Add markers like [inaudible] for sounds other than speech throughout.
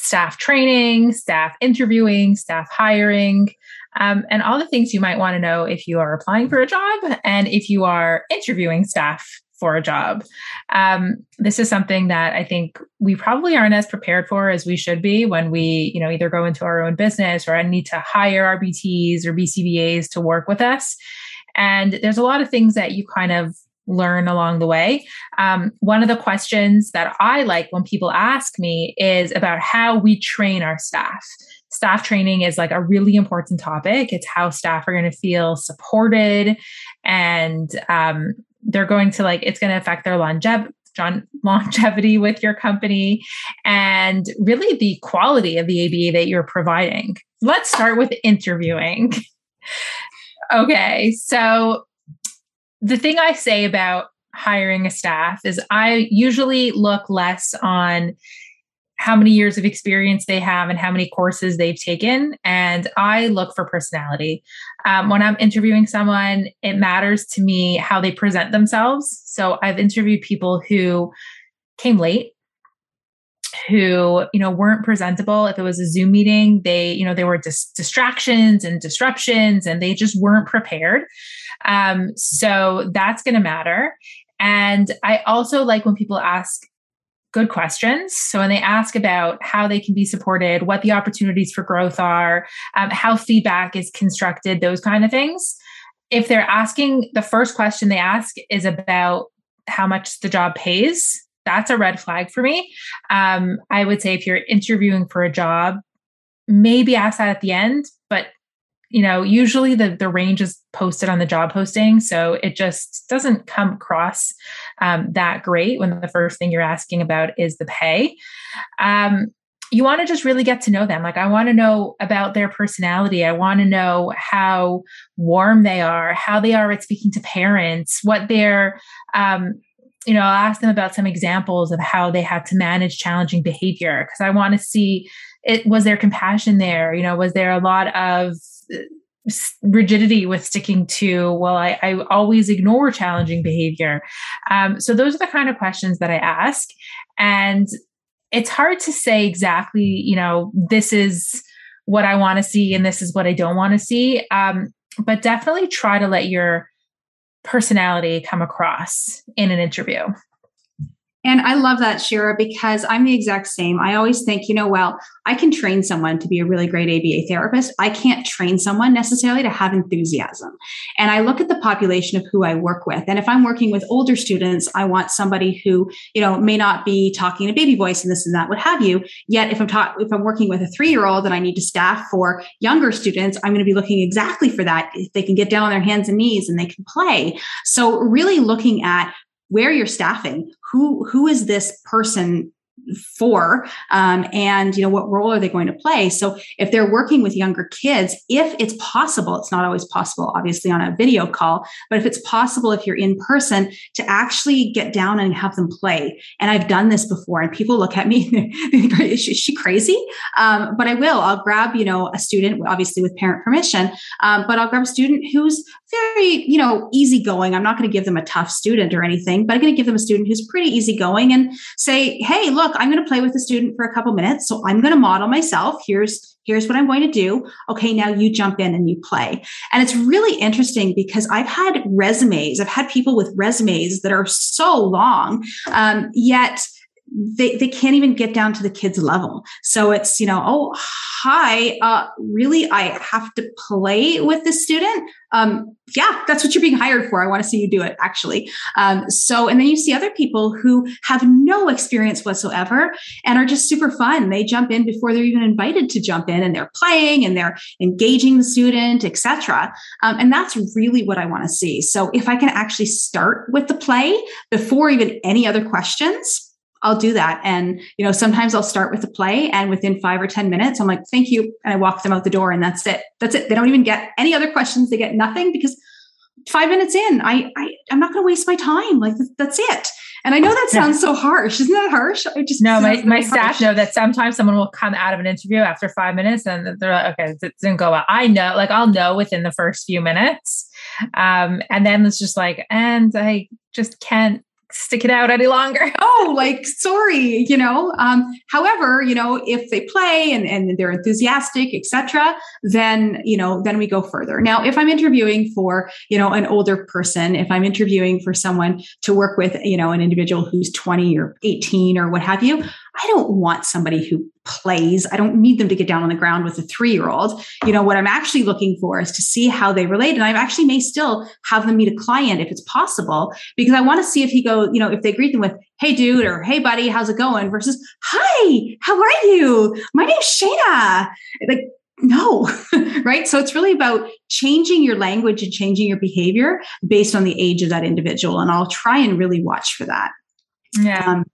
staff training, staff interviewing, staff hiring, um, and all the things you might want to know if you are applying for a job and if you are interviewing staff for a job. Um, this is something that I think we probably aren't as prepared for as we should be when we, you know, either go into our own business or need to hire RBTs or BCBAs to work with us. And there's a lot of things that you kind of learn along the way. Um, one of the questions that I like when people ask me is about how we train our staff. Staff training is like a really important topic. It's how staff are going to feel supported and um, they're going to like, it's going to affect their longevity. [laughs] longevity with your company and really the quality of the ABA that you're providing. Let's start with interviewing. [laughs] okay, so the thing I say about hiring a staff is I usually look less on how many years of experience they have and how many courses they've taken. And I look for personality. Um, when I'm interviewing someone, it matters to me how they present themselves. So I've interviewed people who came late who you know weren't presentable if it was a zoom meeting they you know there were dis- distractions and disruptions and they just weren't prepared um, so that's going to matter. And I also like when people ask good questions. So when they ask about how they can be supported, what the opportunities for growth are, um, how feedback is constructed, those kind of things. If they're asking, the first question they ask is about how much the job pays. That's a red flag for me. Um, I would say if you're interviewing for a job, maybe ask that at the end, but you know, usually the the range is posted on the job posting, so it just doesn't come across um, that great when the first thing you're asking about is the pay. Um, you want to just really get to know them. Like, I want to know about their personality. I want to know how warm they are, how they are at speaking to parents, what their um, you know, I'll ask them about some examples of how they had to manage challenging behavior because I want to see it was there compassion there? You know was there a lot of rigidity with sticking to well I, I always ignore challenging behavior? Um, so those are the kind of questions that i ask. And it's hard to say exactly you know this is what i want to see and this is what i don't want to see. Um, but definitely try to let your personality come across in an interview and I love that, Shira, because I'm the exact same. I always think, you know, well, I can train someone to be a really great ABA therapist. I can't train someone necessarily to have enthusiasm. And I look at the population of who I work with. And if I'm working with older students, I want somebody who, you know, may not be talking in a baby voice and this and that, what have you. Yet if I'm talking, if I'm working with a three-year-old and I need to staff for younger students, I'm going to be looking exactly for that. If they can get down on their hands and knees and they can play. So really looking at where you're staffing who who is this person for? Um, and you know what role are they going to play? So if they're working with younger kids if it's possible it's not always possible obviously on a video call but if it's possible if you're in person to actually get down and have them play. And i've done this before and people look at me [laughs] is she crazy? Um, but i will. I'll grab you know a student obviously with parent permission um, but i'll grab a student who's very you know easygoing i'm not going to give them a tough student or anything but i'm going to give them a student who's pretty easygoing and say hey look I'm going to play with the student for a couple minutes. So I'm going to model myself. Here's here's what I'm going to do. Okay, now you jump in and you play. And it's really interesting because I've had resumes. I've had people with resumes that are so long, um, yet they, they can't even get down to the kids level. So it's you know oh hi uh, really i have to play with the student? Um, yeah that's what you're being hired for. I want to see you do it actually. Um, so and then you see other people who have no experience whatsoever and are just super fun. They jump in before they're even invited to jump in and they're playing and they're engaging the student etc um, and that's really what i want to see. So if i can actually start with the play before even any other questions I'll do that. And, you know, sometimes I'll start with a play and within five or 10 minutes, I'm like, thank you. And I walk them out the door and that's it. That's it. They don't even get any other questions. They get nothing because five minutes in, I, I I'm not going to waste my time. Like that's it. And I know that sounds so harsh. Isn't that harsh? I just no. My, my staff know that sometimes someone will come out of an interview after five minutes and they're like, okay, it didn't go well. I know, like I'll know within the first few minutes, um, and then it's just like, and I just can't stick it out any longer. [laughs] oh, like sorry, you know. Um, however, you know, if they play and, and they're enthusiastic, etc., then you know, then we go further. Now, if I'm interviewing for, you know, an older person, if I'm interviewing for someone to work with, you know, an individual who's 20 or 18 or what have you, I don't want somebody who plays. I don't need them to get down on the ground with a three year old. You know, what I'm actually looking for is to see how they relate. And I actually may still have them meet a client if it's possible, because I want to see if he go, you know, if they greet them with, hey, dude, or hey, buddy, how's it going? versus, hi, how are you? My name's Shayna. Like, no, [laughs] right? So it's really about changing your language and changing your behavior based on the age of that individual. And I'll try and really watch for that. Yeah. Um,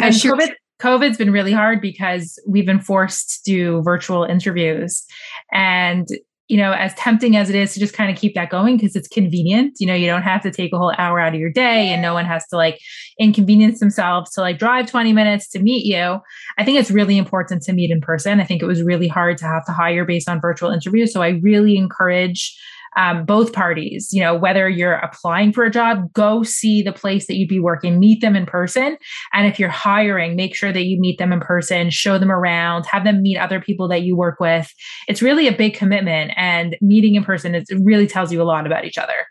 and COVID, COVID's been really hard because we've been forced to do virtual interviews. And, you know, as tempting as it is to just kind of keep that going because it's convenient, you know, you don't have to take a whole hour out of your day and no one has to like inconvenience themselves to like drive 20 minutes to meet you. I think it's really important to meet in person. I think it was really hard to have to hire based on virtual interviews. So I really encourage um, both parties. You know, whether you're applying for a job, go see the place that you'd be working, meet them in person. And if you're hiring, make sure that you meet them in person, show them around, have them meet other people that you work with. It's really a big commitment, and meeting in person it really tells you a lot about each other.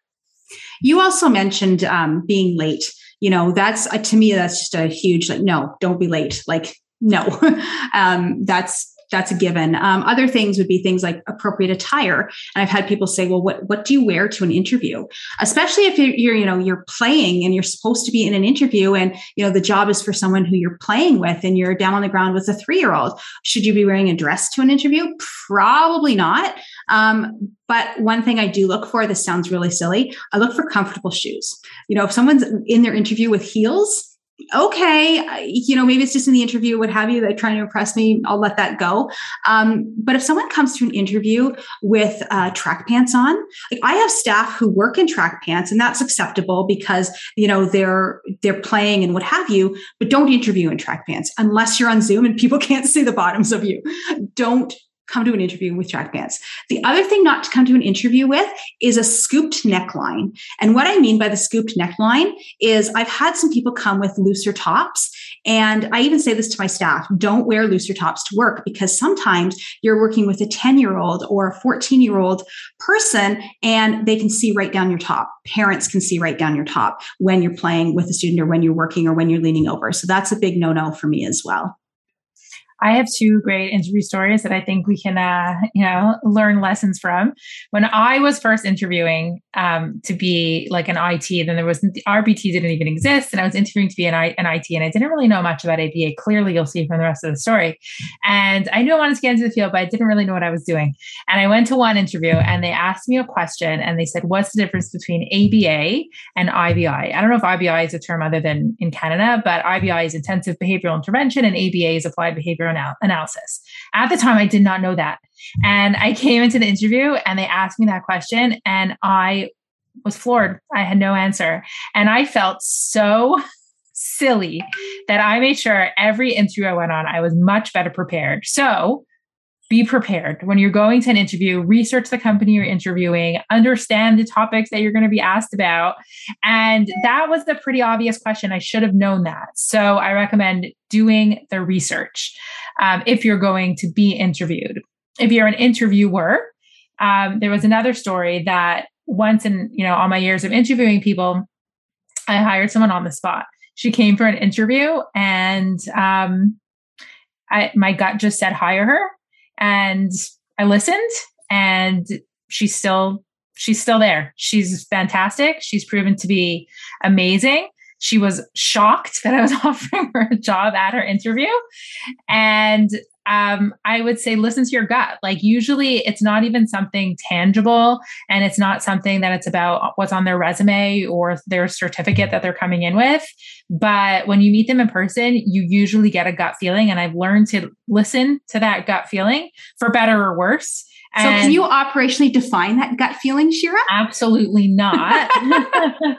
You also mentioned um, being late. You know, that's uh, to me that's just a huge like. No, don't be late. Like no, [laughs] um, that's that's a given. Um, other things would be things like appropriate attire. And I've had people say, well, what, what do you wear to an interview? Especially if you're, you're, you know, you're playing and you're supposed to be in an interview and, you know, the job is for someone who you're playing with and you're down on the ground with a three-year-old. Should you be wearing a dress to an interview? Probably not. Um, but one thing I do look for, this sounds really silly, I look for comfortable shoes. You know, if someone's in their interview with heels, okay, you know, maybe it's just in the interview, what have you, they're trying to impress me. I'll let that go. Um, but if someone comes to an interview with uh, track pants on, like I have staff who work in track pants, and that's acceptable because you know they're they're playing and what have you. But don't interview in track pants unless you're on Zoom and people [laughs] can't see the bottoms of you. Don't come to an interview with track pants. The other thing not to come to an interview with is a scooped neckline. And what I mean by the scooped neckline is I've had some people come with looser tops. And I even say this to my staff don't wear looser tops to work because sometimes you're working with a 10 year old or a 14 year old person and they can see right down your top. Parents can see right down your top when you're playing with a student or when you're working or when you're leaning over. So that's a big no no for me as well. I have two great interview stories that I think we can, uh, you know, learn lessons from. When I was first interviewing, um, to be like an IT. Then there was the RBT didn't even exist, and I was interviewing to be an, I, an IT, and I didn't really know much about ABA. Clearly, you'll see from the rest of the story. And I knew I wanted to get into the field, but I didn't really know what I was doing. And I went to one interview, and they asked me a question, and they said, "What's the difference between ABA and IBI?" I don't know if IBI is a term other than in Canada, but IBI is intensive behavioral intervention, and ABA is applied behavioral anal- analysis. At the time, I did not know that. And I came into the interview and they asked me that question, and I was floored. I had no answer. And I felt so silly that I made sure every interview I went on, I was much better prepared. So be prepared when you're going to an interview, research the company you're interviewing, understand the topics that you're going to be asked about. And that was the pretty obvious question. I should have known that. So I recommend doing the research um, if you're going to be interviewed. If you're an interviewer, um, there was another story that once in you know all my years of interviewing people i hired someone on the spot. She came for an interview and um, I, my gut just said hire her. And i listened and she's still she's still there. She's fantastic. She's proven to be amazing she was shocked that i was [laughs] offering her a job at her interview and um, I would say listen to your gut. Like usually it's not even something tangible and it's not something that it's about what's on their resume or their certificate that they're coming in with. But when you meet them in person, you usually get a gut feeling. And I've learned to listen to that gut feeling for better or worse. So can you operationally define that gut feeling, Shira? Absolutely not. [laughs] [laughs]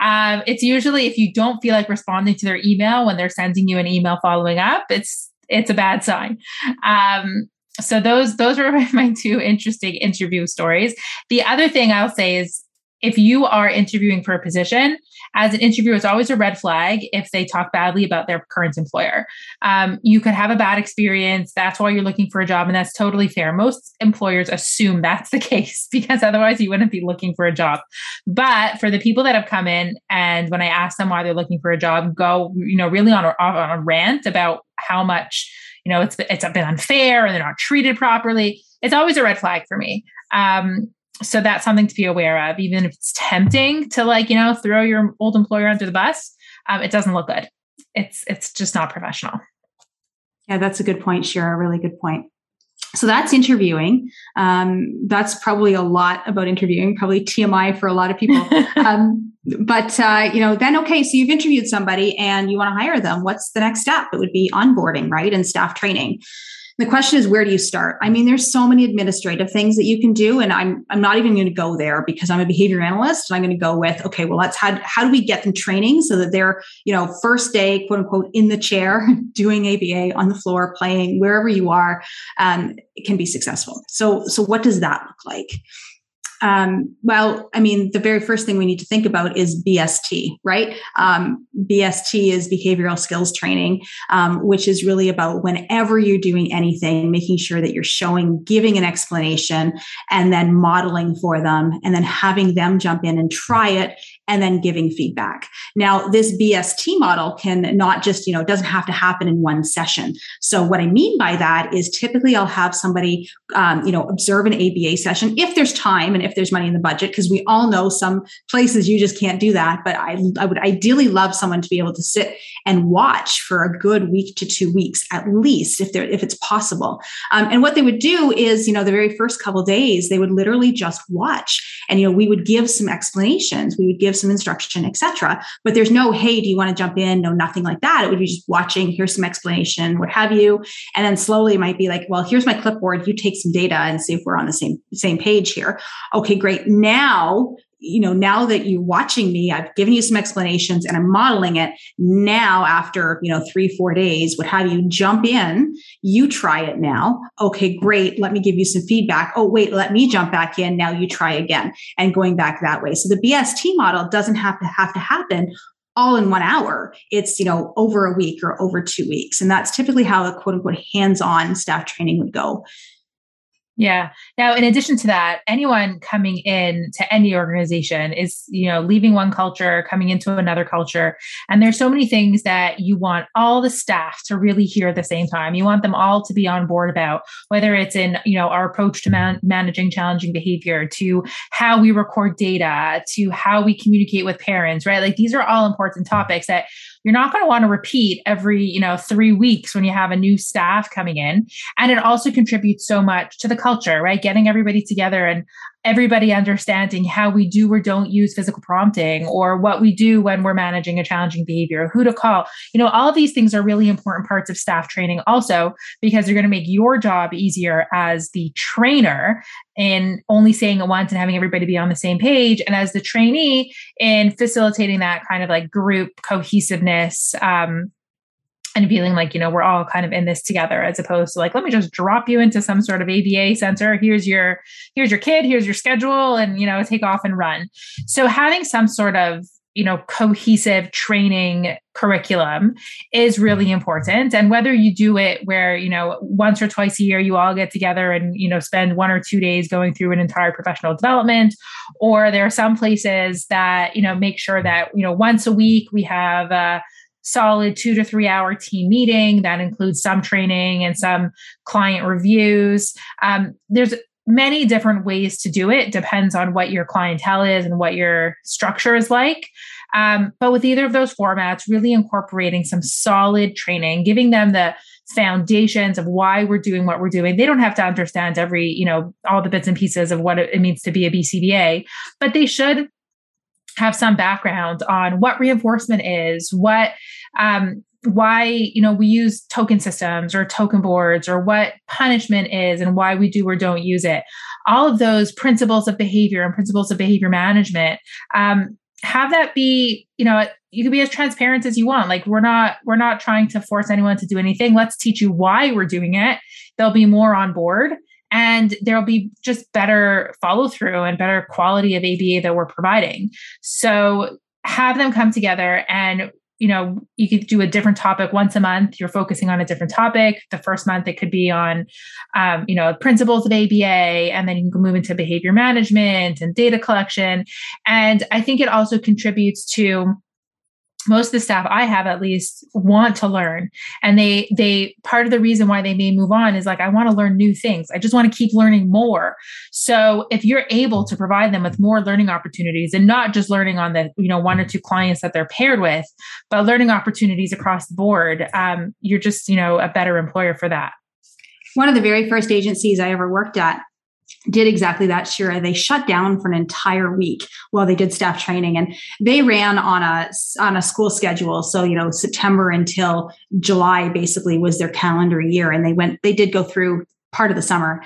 um, it's usually if you don't feel like responding to their email when they're sending you an email following up, it's it's a bad sign. Um, so those those were [laughs] my two interesting interview stories. The other thing I'll say is if you are interviewing for a position, as an interviewer, it's always a red flag if they talk badly about their current employer. Um, you could have a bad experience. That's why you're looking for a job, and that's totally fair. Most employers assume that's the [laughs] case because otherwise you wouldn't be looking for a job. But for the people that have come in, and when I ask them why they're looking for a job, go you know really on a, on a rant about how much you know it's it's been unfair and they're not treated properly. It's always a red flag for me. Um, so that's something to be aware of even if it's tempting to like you know throw your old employer under the bus um, it doesn't look good. It's it's just not professional. Yeah that's a good point shira really good point. So that's interviewing. Um, that's probably a lot about interviewing probably tmi for a lot of people. [laughs] Um, but uh, you know then okay so you've interviewed somebody and you want to hire them. What's the next step? It would be onboarding right and staff training the question is where do you start? I mean there's so many administrative things that you can do and i'm i'm not even going to go there because i'm a behavior analyst and i'm going to go with okay well let's how, how do we get them training so that they're you know first day quote unquote in the chair [laughs] doing aba on the floor playing wherever you are um, can be successful. So so what does that look like um, well, I mean, the very first thing we need to think about is BST, right? Um, BST is behavioral skills training, um, which is really about whenever you're doing anything, making sure that you're showing, giving an explanation, and then modeling for them, and then having them jump in and try it and then giving feedback. Now, this BST model can not just, you know, doesn't have to happen in one session. So what I mean by that is typically I'll have somebody, um, you know, observe an ABA session if there's time and if there's money in the budget, because we all know some places you just can't do that. But I, I would ideally love someone to be able to sit and watch for a good week to two weeks at least, if they're if it's possible. Um, and what they would do is, you know, the very first couple days they would literally just watch, and you know, we would give some explanations, we would give some instruction, etc. But there's no, hey, do you want to jump in? No, nothing like that. It would be just watching. Here's some explanation, what have you, and then slowly it might be like, well, here's my clipboard. You take some data and see if we're on the same same page here. Okay, great. Now you know, now that you're watching me, I've given you some explanations and I'm modeling it. Now, after, you know, three, four days, what have you jump in, you try it now. Okay, great. Let me give you some feedback. Oh, wait, let me jump back in. Now you try again and going back that way. So the BST model doesn't have to have to happen all in one hour. It's, you know, over a week or over two weeks. And that's typically how a quote unquote hands on staff training would go. Yeah. Now, in addition to that, anyone coming in to any organization is, you know, leaving one culture, coming into another culture. And there's so many things that you want all the staff to really hear at the same time. You want them all to be on board about whether it's in, you know, our approach to man- managing challenging behavior, to how we record data, to how we communicate with parents, right? Like these are all important topics that you're not going to want to repeat every you know three weeks when you have a new staff coming in. And it also contributes so much to the culture right? Getting everybody together and everybody understanding how we do or don't use physical prompting or what we do when we're managing a challenging behavior, who to call. You know, all these things are really important parts of staff training also because they're going to make your job easier as the trainer in only saying it once and having everybody be on the same page and as the trainee in facilitating that kind of like group cohesiveness um, and feeling like you know we're all kind of in this together as opposed to like let me just drop you into some sort of aba center. Here's your here's your kid here's your schedule and you know take off and run. So having some sort of you know cohesive training curriculum is really important. And whether you do it where you know once or twice a year you all get together and you know spend one or two days going through an entire professional development or there are some places that you know make sure that you know once a week we have uh, solid two to three hour team meeting that includes some training and some client reviews. Um, there's many different ways to do it, depends on what your clientele is and what your structure is like. Um, but with either of those formats, really incorporating some solid training, giving them the foundations of why we're doing what we're doing. They don't have to understand every, you know, all the bits and pieces of what it means to be a BCBA, but they should have some background on what reinforcement is, what um, why you know we use token systems or token boards or what punishment is and why we do or don't use it. All of those principles of behavior and principles of behavior management um, have that be you know you can be as transparent as you want. Like we're not we're not trying to force anyone to do anything. Let's teach you why we're doing it. They'll be more on board and there'll be just better follow through and better quality of ABA that we're providing. So have them come together and you know you could do a different topic once a month. You're focusing on a different topic. The first month it could be on um, you know principles of aba and then you can move into behavior management and data collection. And i think it also contributes to most of the staff I have at least want to learn and they they part of the reason why they may move on is like I want to learn new things. I just want to keep learning more. So if you're able to provide them with more learning opportunities and not just learning on the you know one or two clients that they're paired with, but learning opportunities across the board, um, you're just you know a better employer for that. One of the very first agencies I ever worked at did exactly that shira. They shut down for an entire week while they did staff training and they ran on a on a school schedule. So you know september until july basically was their calendar year and they went they did go through part of the summer.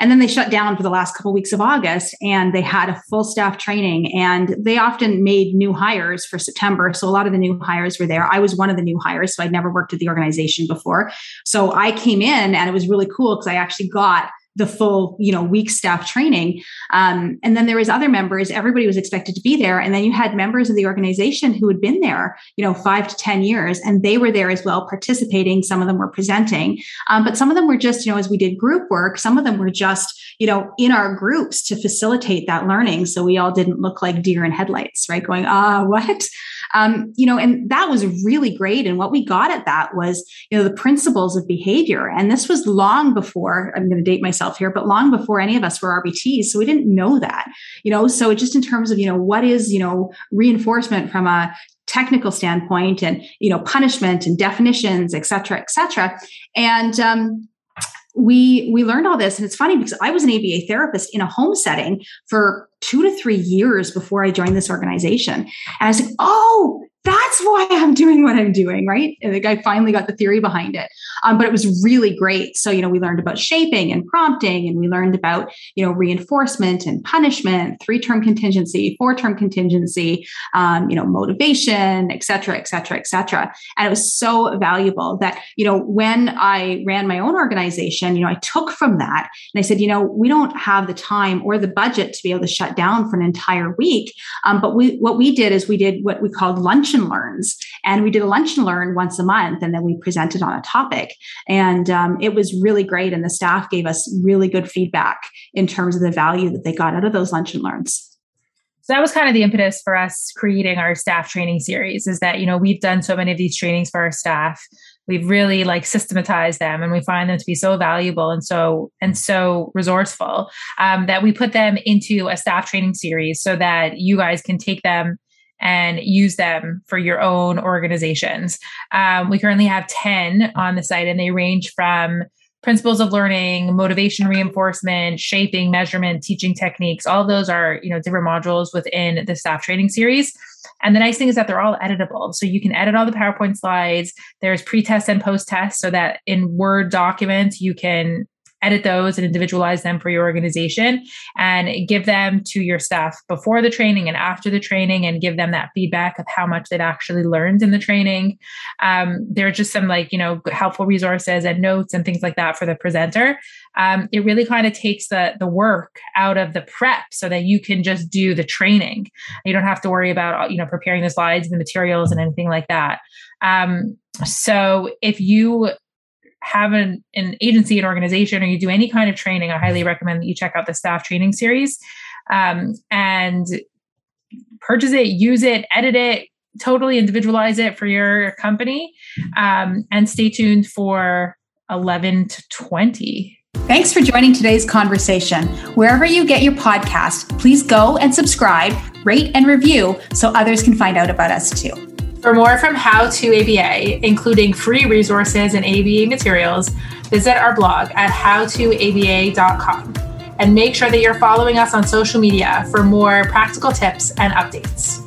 And then they shut down for the last couple of weeks of august and they had a full staff training and they often made new hires for september. So a lot of the new hires were there. I was one of the new hires so i'd never worked at the organization before. So i came in and it was really cool because i actually got the full you know week staff training. Um, and then there was other members. Everybody was expected to be there. And then you had members of the organization who had been there you know five to ten years and they were there as well participating. Some of them were presenting. Um, but some of them were just you know as we did group work some of them were just you know in our groups to facilitate that learning so we all didn't look like deer in headlights right? Going ah what um, you know and that was really great and what we got at that was you know the principles of behavior and this was long before i'm going to date myself here, but long before any of us were RBTs. So we didn't know that, you know, so just in terms of, you know, what is, you know, reinforcement from a technical standpoint and, you know, punishment and definitions, et cetera, et cetera. And, um, we we learned all this and it's funny because i was an aba therapist in a home setting for two to three years before i joined this organization and i was like oh that's why I'm doing what I'm doing, right? And the guy finally got the theory behind it. Um, but it was really great. So, you know, we learned about shaping and prompting, and we learned about, you know, reinforcement and punishment, three term contingency, four term contingency, um, you know, motivation, et cetera, et cetera, et cetera. And it was so valuable that, you know, when I ran my own organization, you know, I took from that and I said, you know, we don't have the time or the budget to be able to shut down for an entire week. Um, but we, what we did is we did what we called lunch and learns, and we did a lunch and learn once a month, and then we presented on a topic, and um, it was really great. And the staff gave us really good feedback in terms of the value that they got out of those lunch and learns. So that was kind of the impetus for us creating our staff training series is that, you know, we've done so many of these trainings for our staff. We've really like systematized them and we find them to be so valuable and so and so resourceful um, that we put them into a staff training series so that you guys can take them and use them for your own organizations. Um, we currently have 10 on the site and they range from principles of learning, motivation reinforcement, shaping, measurement, teaching techniques. All those are, you know, different modules within the staff training series. And the nice thing is that they're all editable. So you can edit all the PowerPoint slides. There's pre-test and post-test so that in Word documents you can edit those and individualize them for your organization and give them to your staff before the training and after the training and give them that feedback of how much they've actually learned in the training. Um, there are just some like, you know, helpful resources and notes and things like that for the presenter. Um, it really kind of takes the, the work out of the prep so that you can just do the training. You don't have to worry about, you know, preparing the slides, the materials and anything like that. Um, so if you have an, an agency, an organization, or you do any kind of training, I highly recommend that you check out the staff training series um, and purchase it, use it, edit it, totally individualize it for your company. Um, and stay tuned for 11 to 20. Thanks for joining today's conversation. Wherever you get your podcast, please go and subscribe, rate, and review so others can find out about us too. For more from How to ABA, including free resources and ABA materials, visit our blog at howtoaba.com. And make sure that you're following us on social media for more practical tips and updates.